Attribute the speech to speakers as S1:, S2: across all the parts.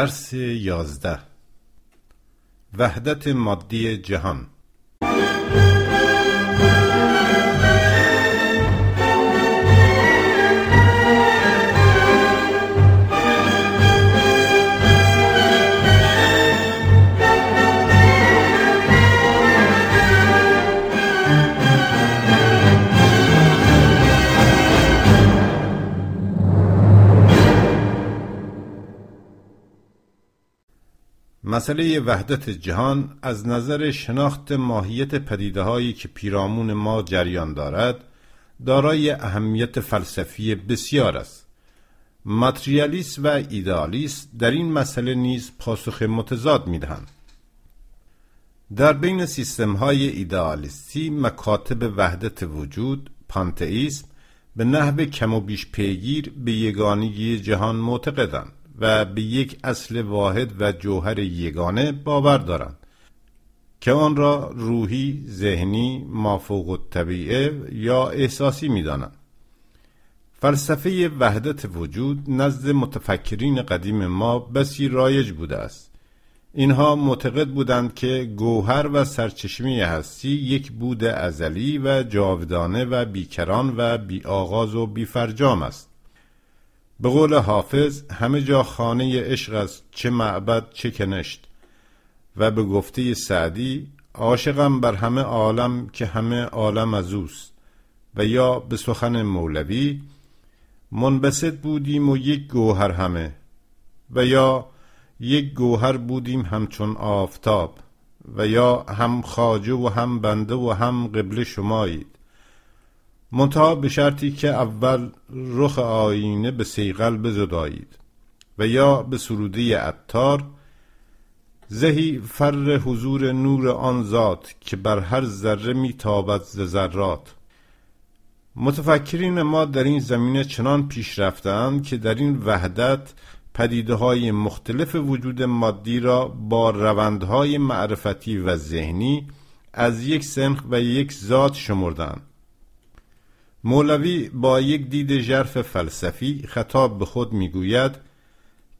S1: درس یازده. وحدت مادی جهان. مسئله وحدت جهان از نظر شناخت ماهیت پدیده هایی که پیرامون ما جریان دارد دارای اهمیت فلسفی بسیار است. ماتریالیست و ایدالیست در این مسئله نیز پاسخ متضاد می‌دهند. در بین سیستم های ایدالیستی مکاتب وحدت وجود پانتئیسم به نحو کم و بیش پیگیر به یگانگی جهان معتقدند. و به یک اصل واحد و جوهر یگانه باور دارند که آن را روحی، ذهنی، مافوق الطبیعه یا احساسی می‌دانند. فلسفه وحدت وجود نزد متفکرین قدیم ما بسی رایج بوده است. اینها معتقد بودند که گوهر و سرچشمه هستی یک بود ازلی و جاودانه و بیکران و بی آغاز و بی فرجام است. به قول حافظ همه جا خانه عشق است چه معبد چه کنشت. و به گفته سعدی عاشقم بر همه عالم که همه عالم از اوست. و یا به سخن مولوی منبسط بودیم و یک گوهر همه. و یا یک گوهر بودیم همچون آفتاب. و یا هم خاجه و هم بنده و هم قبل شمایید. منتها به شرطی که اول رخ آینه به سیغل بزدایید و یا به سروده عطار زهی فر حضور نور آن ذات که بر هر ذره میتابد ز ذرات. متفکرین ما در این زمینه چنان پیش رفتند که در این وحدت پدیده های مختلف وجود مادی را با روندهای معرفتی و ذهنی از یک سنخ و یک ذات شمردند مولوی با یک دید ژرف فلسفی خطاب به خود می‌گوید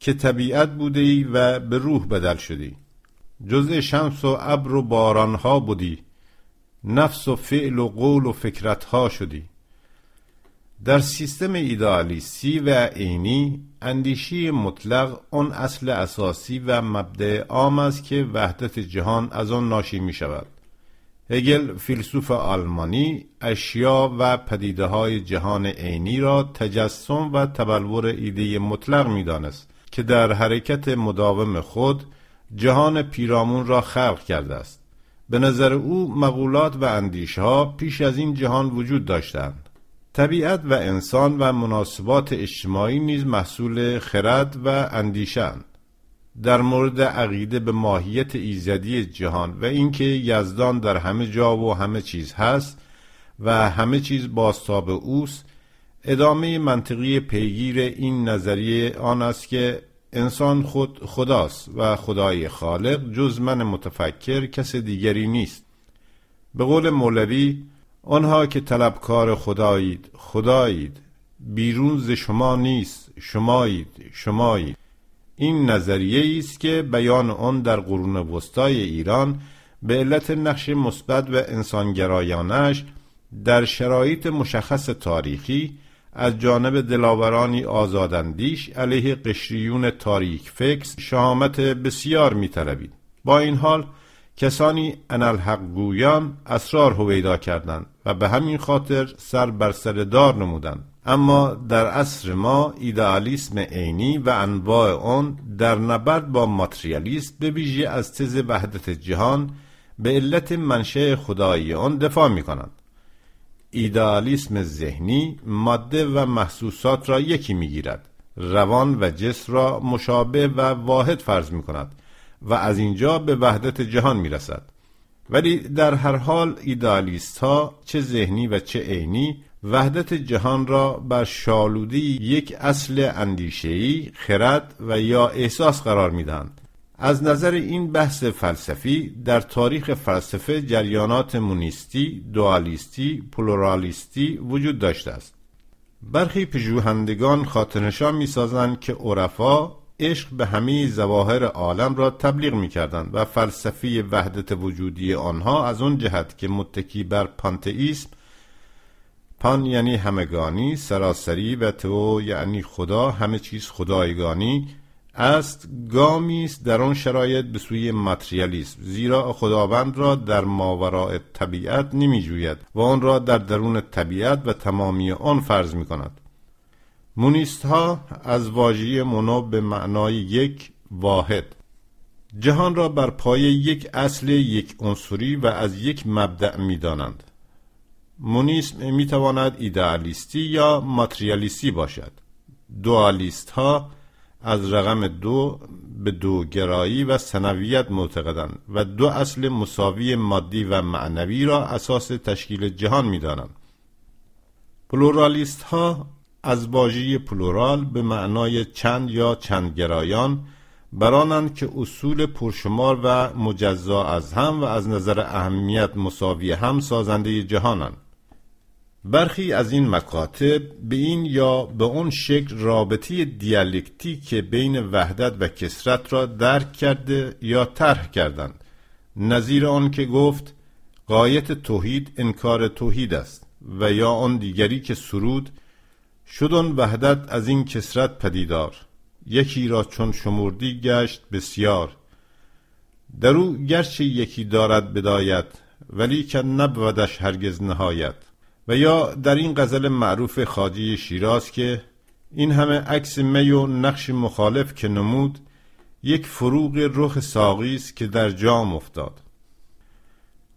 S1: که طبیعت بوده ای و به روح بدل شدی جزء شمس و ابر و بارانها بودی نفس و فعل و قول و فکرتها شدی. در سیستم ایدالیستی و عینی اندیشی مطلق آن اصل اساسی و مبدع عام است که وحدت جهان از آن ناشی می شود هگل فیلسوف آلمانی اشیا و پدیده های جهان عینی را تجسم و تبلور ایده مطلق می‌دانست که در حرکت مداوم خود جهان پیرامون را خلق کرده است. به نظر او مقولات و اندیشه ها پیش از این جهان وجود داشتند. طبیعت و انسان و مناسبات اجتماعی نیز محصول خرد و اندیشند در مورد عقیده به ماهیت ایزدی جهان و اینکه یزدان در همه جا و همه چیز هست و همه چیز باستاب اوست ادامه منطقی پیگیر این نظریه آن است که انسان خود خداست و خدای خالق جز من متفکر کس دیگری نیست. به قول مولوی آنها که طلبکار خدایید خدایید بیرون ز شما نیست شمایید شمایید. این نظریه است که بیان آن در قرون وسطای ایران به علت نقش مثبت و انسانگرایانش در شرایط مشخص تاریخی از جانب دلاورانی آزاداندیش علیه قشریون تاریک فکس شهامت بسیار میطلبید. با این حال کسانی انالحق گویان اسرار هویدا کردند و به همین خاطر سر بر سر دار نمودند. اما در عصر ما ایدئالیسم عینی و انواع آن در نبرد با ماتریالیست به ویژه از تز وحدت جهان به علت منشه خدایی آن دفاع می کنند. ایدئالیسم ذهنی ماده و محسوسات را یکی می گیرد. روان و جس را مشابه و واحد فرض می کند و از اینجا به وحدت جهان می رسد. ولی در هر حال ایدالیست ها چه ذهنی و چه عینی وحدت جهان را بر شالودی یک اصل اندیشهی خرد و یا احساس قرار می‌دهند. از نظر این بحث فلسفی در تاریخ فلسفه جریانات مونیستی، دوالیستی، پلورالیستی وجود داشته است. برخی پژوهندگان خاطرنشان می‌سازند که عرفا عشق به همه زواهر عالم را تبلیغ می کردند و فلسفه وحدت وجودی آنها از اون جهت که متکی بر پانتئیسم پان یعنی همگانی سراسری و تو یعنی خدا همه چیز خدایگانی است. گامی است در آن شرایط به سوی ماتریالیسم زیرا خداوند را در ماوراء طبیعت نمی جوید و آن را در درون طبیعت و تمامی آن فرض می کند مونیست ها از واژه مونو به معنای یک واحد. جهان را بر پای یک اصل یک عنصری و از یک مبدع می دانند مونیسم می تواند ایدئالیستی یا ماتریالیستی باشد دوالیست ها از رقم دو به دو گرایی و سنویت معتقدند و دو اصل مساوی مادی و معنوی را اساس تشکیل جهان می دانند. پلورالیست ها از واژه پلورال به معنای چند یا چند گرایان برانند که اصول پرشمار و مجزا از هم و از نظر اهمیت مساوی هم سازنده جهانند. برخی از این مکاتب به این یا به اون شکل رابطه دیالکتیک بین وحدت و کسرت را درک کرده یا طرح کردند. نظیر آن که گفت قایت توحید انکار توحید است و یا آن دیگری که سرود شد وحدت از این کسرت پدیدار. یکی را چون شمردی گشت بسیار. در او گرچه یکی دارد بدایت ولی که نبودش هرگز نهایت. و یا در این غزل معروف خاجی شیراز که این همه عکس می و نقش مخالف که نمود یک فروغ رخ ساقی است که در جام افتاد.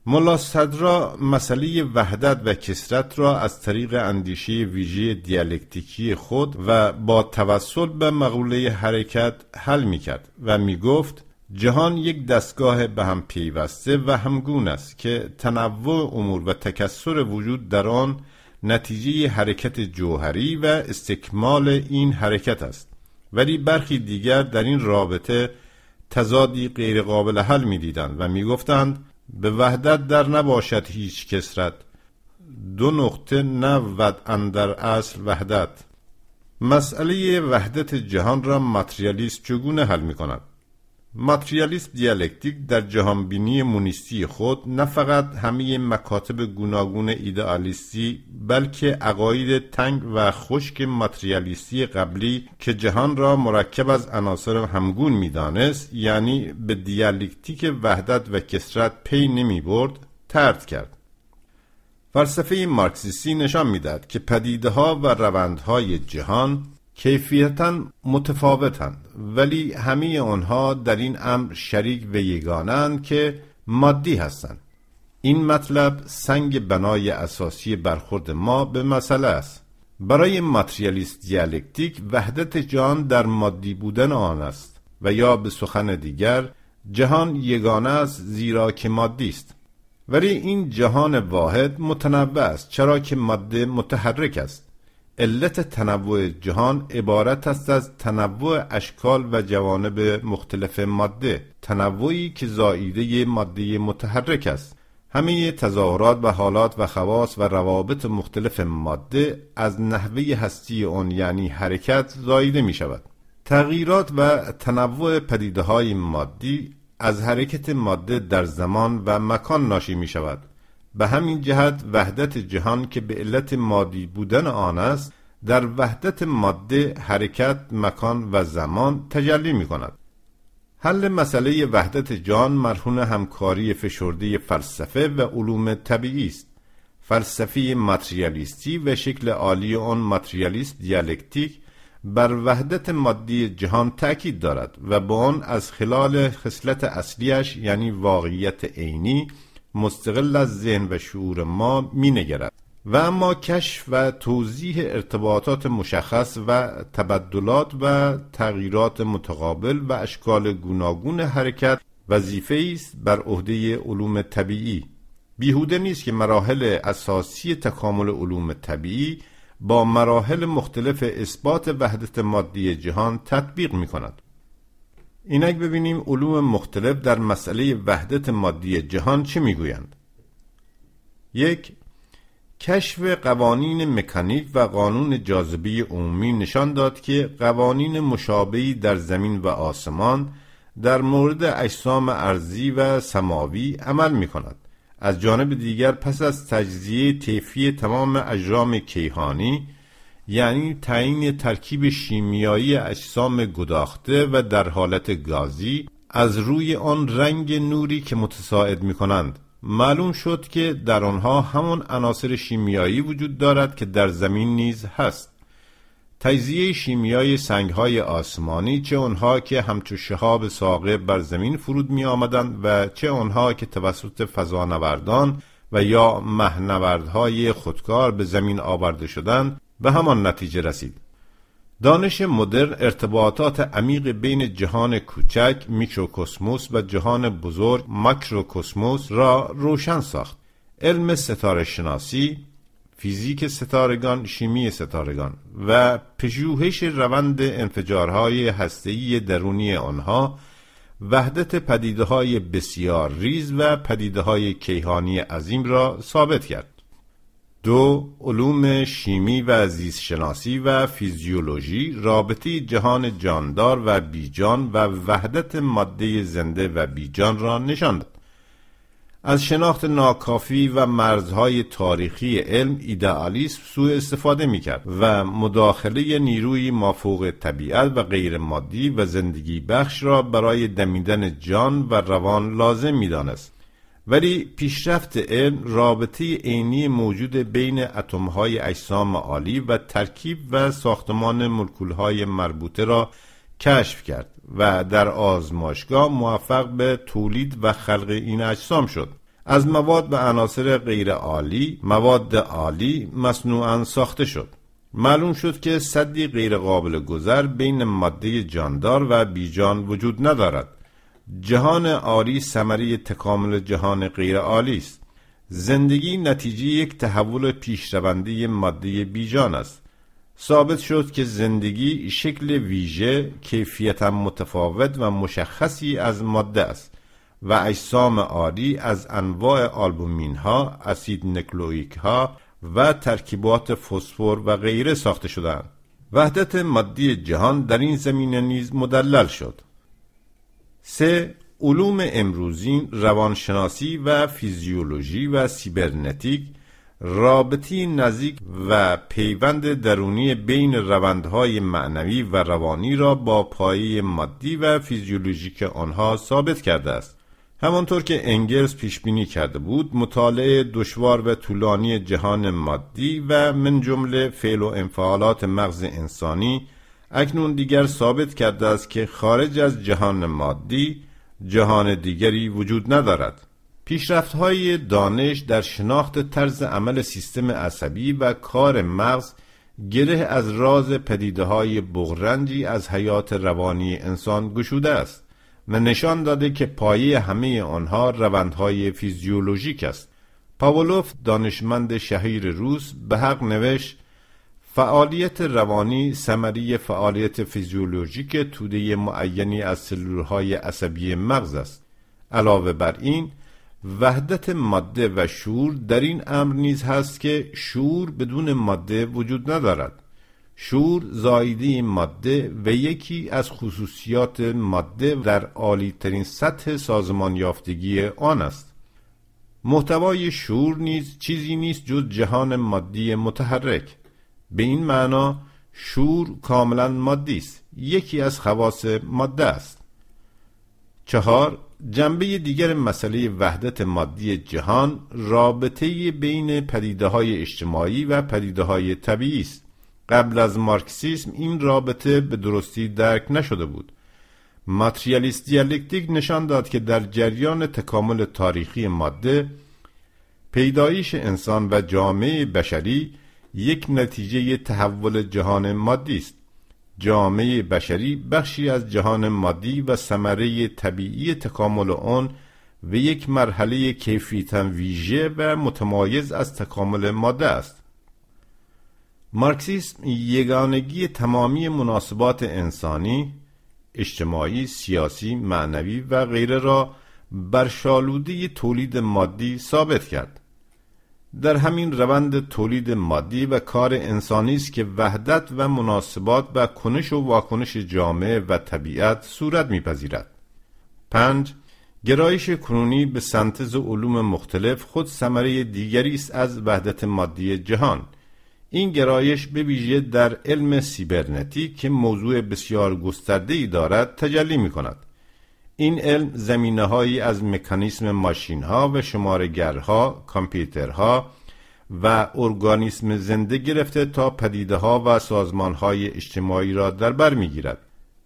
S1: ملا صدرا مسئله وحدت و کسرت را از طریق اندیشه ویژه دیالکتیکی خود و با توسل به مقوله حرکت حل می کرد و می گفت جهان یک دستگاه به هم پیوسته و همگون است که تنوع امور و تکسر وجود در آن نتیجه حرکت جوهری و استکمال این حرکت است. ولی برخی دیگر در این رابطه تضادی غیرقابل حل می دیدند و می گفتند به وحدت در نباشد هیچ کسرت دو نقطه نود اندر اصل وحدت. مسئله وحدت جهان را ماتریالیست چگونه حل می کند ماتریالیسم دیالکتیک در جهانبینی مونیستی خود نه فقط همه مکاتب گوناگون ایدئالیستی بلکه عقاید تنگ و خشک ماتریالیستی قبلی که جهان را مرکب از عناصر همگون می‌دانست یعنی به دیالکتیک وحدت و کسرت پی نمی برد ترد کرد. فلسفه مارکسیستی نشان می‌دهد که پدیده ها و روندهای جهان کیفیتا متفاوتند ولی همه آنها در این امر شریک و یگانند که مادی هستند. این مطلب سنگ بنای اساسی برخورد ما به مسئله است. برای ماتریالیست دیالکتیک وحدت جهان در مادی بودن آن است و یا به سخن دیگر جهان یگانه است زیرا که مادی است. ولی این جهان واحد متنوع است چرا که ماده متحرک است. علت تنوع جهان عبارت است از تنوع اشکال و جوانب مختلف ماده. تنوعی که زائیده ماده متحرک است. همه تظاهرات و حالات و خواص و روابط مختلف ماده از نحوه هستی آن یعنی حرکت زاییده می شود تغییرات و تنوع پدیده های مادی از حرکت ماده در زمان و مکان ناشی می شود به همین جهت وحدت جهان که به علت مادی بودن آن است در وحدت ماده حرکت مکان و زمان تجلی می کند حل مسئله وحدت جهان مرهون همکاری فشرده فلسفه و علوم طبیعی است. فلسفه ماتریالیستی و شکل عالی آن ماتریالیست دیالکتیک بر وحدت مادی جهان تأکید دارد و با آن از خلال خصلت اصلیش یعنی واقعیت عینی مستقل از ذهن و شعور ما می نگرد و اما کشف و توضیح ارتباطات مشخص و تبدلات و تغییرات متقابل و اشکال گوناگون حرکت وظیفه است بر عهده علوم طبیعی. بیهوده نیست که مراحل اساسی تکامل علوم طبیعی با مراحل مختلف اثبات وحدت مادی جهان تطبیق می کند اینک ببینیم علوم مختلف در مسئله وحدت مادی جهان چه می‌گویند یک کشف قوانین مکانیک و قانون جاذبه عمومی نشان داد که قوانین مشابهی در زمین و آسمان در مورد اجسام ارزی و سماوی عمل می کند. از جانب دیگر پس از تجزیه طیفی تمام اجرام کیهانی یعنی تعیین ترکیب شیمیایی اجسام گداخته و در حالت گازی از روی آن رنگ نوری که متساعد می کنند معلوم شد که در آنها همان عناصر شیمیایی وجود دارد که در زمین نیز هست. تجزیه شیمیای سنگهای آسمانی چه آنها که همچو شهاب ساقه بر زمین فرود می آمدند و چه آنها که توسط فضانوردان و یا مهنوردهای خودکار به زمین آورده شدند به همان نتیجه رسید. دانش مدرن ارتباطات عمیق بین جهان کوچک میکروکوسموس و جهان بزرگ ماکروکوسموس را روشن ساخت. علم ستاره شناسی فیزیک ستارگان شیمی ستارگان و پژوهش روند انفجارهای هسته‌ای درونی آنها وحدت پدیده های بسیار ریز و پدیده های کیهانی عظیم را ثابت کرد. دو علوم شیمی و زیستشناسی و فیزیولوژی رابطه جهان جاندار و بیجان و وحدت ماده زنده و بیجان را نشان داد. از شناخت ناکافی و مرزهای تاریخی علم ایدئالیسم سوء استفاده می‌کرد و مداخله نیروی مافوق طبیعت و غیر مادی و زندگی بخش را برای دمیدن جان و روان لازم می‌دانست. ولی پیشرفت علم رابطه عینی موجود بین اتمهای اجسام عالی و ترکیب و ساختمان ملکولهای مربوطه را کشف کرد و در آزمایشگاه موفق به تولید و خلق این اجسام شد. از مواد و عناصر غیر عالی مواد عالی مصنوعا ساخته شد. معلوم شد که صدی غیر قابل گذر بین ماده جاندار و بیجان وجود ندارد. جهان عالی ثمره تکامل جهان غیر عالی است زندگی نتیجه یک تحول پیشرونده ماده بیجان است ثابت شد که زندگی شکل ویژه کیفیتا متفاوت و مشخصی از ماده است و اجسام عالی از انواع آلبومین ها، اسید نکلویک ها و ترکیبات فسفر و غیره ساخته شدند. وحدت مادی جهان در این زمینه نیز مدلل شد. سه علوم امروزین روانشناسی و فیزیولوژی و سیبرنتیک رابطی نزدیک و پیوند درونی بین روندهای معنوی و روانی را با پایه مادی و فیزیولوژیک آنها ثابت کرده است. همانطور که انگلز پیش بینی کرده بود مطالعه دشوار و طولانی جهان مادی و من جمله فعل و انفعالات مغز انسانی اکنون دیگر ثابت کرده است که خارج از جهان مادی جهان دیگری وجود ندارد. پیشرفت های دانش در شناخت طرز عمل سیستم عصبی و کار مغز گره از راز پدیده های بغرنجی از حیات روانی انسان گشوده است و نشان داده که پایه همه آنها روندهای فیزیولوژیک است. پاولوف دانشمند شهیر روس به حق نوشت فعالیت روانی سمری فعالیت فیزیولوژیک توده معینی از سلولهای عصبی مغز است. علاوه بر این وحدت ماده و شور در این امر نیز هست که شور بدون ماده وجود ندارد. شور زایده ماده و یکی از خصوصیات ماده در عالی ترین سطح سازمان یافتگی آن است. محتوای شور نیز چیزی نیست جز جهان مادی متحرک. به این معنا شور کاملا مادی است. یکی از خواص ماده است. چهار جنبه دیگر مسئله وحدت مادی جهان رابطه بین پدیده های اجتماعی و پدیده های طبیعی است. قبل از مارکسیسم این رابطه به درستی درک نشده بود. ماتریالیست دیالکتیک نشان داد که در جریان تکامل تاریخی ماده پیدایش انسان و جامعه بشری یک نتیجه تحول جهان مادی است. جامعه بشری بخشی از جهان مادی و ثمره طبیعی تکامل آن و یک مرحله کیفیتا ویژه و متمایز از تکامل ماده است. مارکسیسم یگانگی تمامی مناسبات انسانی اجتماعی، سیاسی، معنوی و غیره را بر شالوده تولید مادی ثابت کرد. در همین روند تولید مادی و کار انسانی است که وحدت و مناسبات و کنش و واکنش جامعه و طبیعت صورت میپذیرد. پنج گرایش کنونی به سنتز علوم مختلف خود ثمره دیگری است از وحدت مادی جهان این گرایش به ویژه در علم سیبرنتی که موضوع بسیار گسترده ای دارد تجلی می کند. این علم زمینه هایی از مکانیسم ماشین ها و شمارگرها، کامپیوترها و ارگانیسم زنده گرفته تا پدیده ها و سازمان های اجتماعی را در بر می گیرد.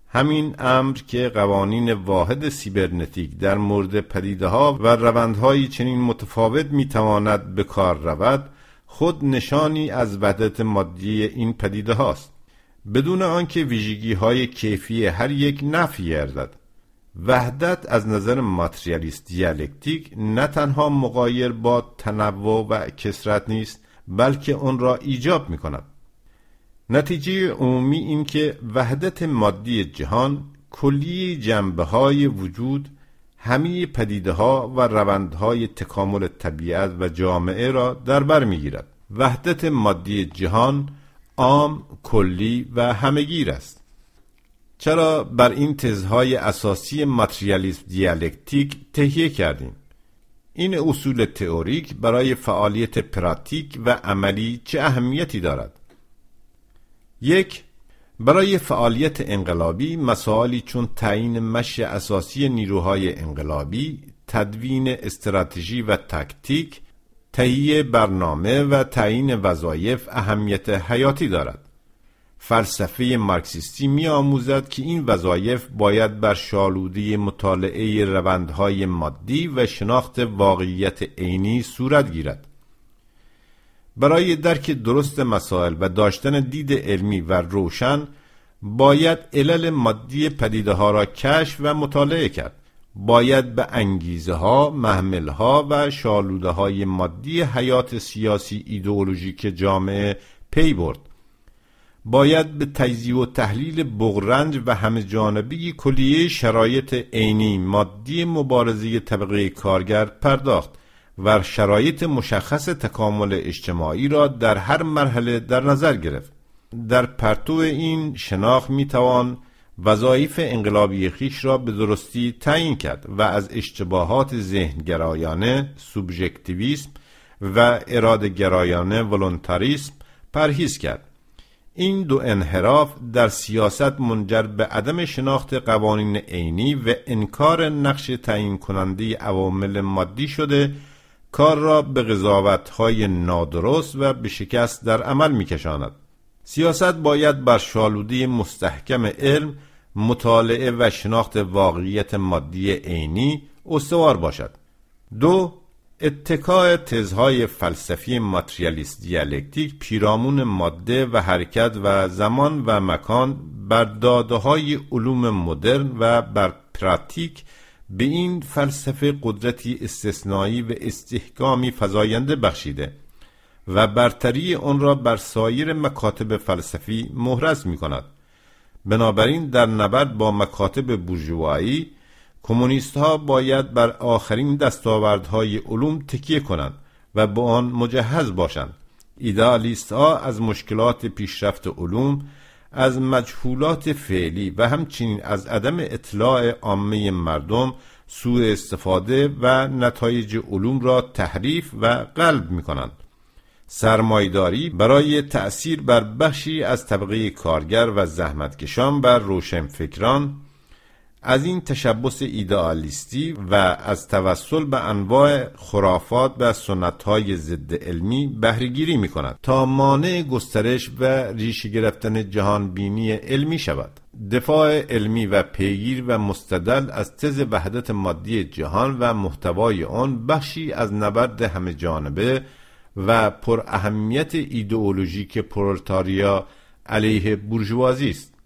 S1: همین امر که قوانین واحد سیبرنتیک در مورد پدیده ها و روندهایی چنین متفاوت می تواند به کار رود خود نشانی از وحدت مادی این پدیده هاست بدون آنکه ویژگی های کیفی هر یک نفی گردد وحدت از نظر ماتریالیست دیالکتیک نه تنها مقایر با تنوع و کسرت نیست بلکه آن را ایجاب می کند نتیجه عمومی این که وحدت مادی جهان کلی جنبه های وجود همه پدیده ها و روندهای تکامل طبیعت و جامعه را در بر می‌گیرد. وحدت مادی جهان عام کلی و همگیر است. چرا بر این تزهای اساسی ماتریالیسم دیالکتیک تهیه کردیم؟ این اصول تئوریک برای فعالیت پراتیک و عملی چه اهمیتی دارد؟ یک برای فعالیت انقلابی مسائلی چون تعیین مش اساسی نیروهای انقلابی تدوین استراتژی و تکتیک تهیه برنامه و تعیین وظایف اهمیت حیاتی دارد. فلسفه مارکسیستی می آموزد که این وظایف باید بر شالودی مطالعه روندهای مادی و شناخت واقعیت عینی صورت گیرد. برای درک درست مسائل و داشتن دید علمی و روشن باید علل مادی پدیده ها را کشف و مطالعه کرد. باید به انگیزه ها، محمل ها و شالوده های مادی حیات سیاسی ایدئولوژیک جامعه پی برد. باید به تجزیه و تحلیل بغرنج و همه جانبی کلیه شرایط عینی مادی مبارزه طبقه کارگر پرداخت و شرایط مشخص تکامل اجتماعی را در هر مرحله در نظر گرفت. در پرتو این شناخت می‌توان وظایف انقلابی خیش را به درستی تعیین کرد و از اشتباهات ذهنگرایانه سوبژکتیویسم و اراده گرایانه ولونتاریسم پرهیز کرد. این دو انحراف در سیاست منجر به عدم شناخت قوانین عینی و انکار نقش تعیین کننده عوامل مادی شده کار را به قضاوتهای نادرست و به شکست در عمل میکشاند. سیاست باید بر شالودی مستحکم علم مطالعه و شناخت واقعیت مادی عینی استوار باشد. دو اتکاع تزهای فلسفی ماتریالیست دیالکتیک پیرامون ماده و حرکت و زمان و مکان بر داده های علوم مدرن و بر پراتیک به این فلسفه قدرتی استثنایی و استحکامی فزاینده بخشیده و برتری آن را بر سایر مکاتب فلسفی محرز می کند بنابراین در نبرد با مکاتب بورژوایی کمونیست ها باید بر آخرین دستاوردهای علوم تکیه کنند و به آن مجهز باشند. ایدالیست ها از مشکلات پیشرفت علوم از مجهولات فعلی و همچنین از عدم اطلاع عامه مردم سوء استفاده و نتایج علوم را تحریف و قلب می کنند سرمایداری برای تأثیر بر بخشی از طبقه کارگر و زحمتکشان بر روشنفکران از این تشبس ایدئالیستی و از توسل به انواع خرافات و سنتهای ضد علمی بهرهگیری می کند تا مانع گسترش و ریشه گرفتن جهان بینی علمی شود. دفاع علمی و پیگیر و مستدل از تز وحدت مادی جهان و محتوای آن بخشی از نبرد همه جانبه و پر اهمیت ایدئولوژیک پرولتاریا علیه بورژوازی است.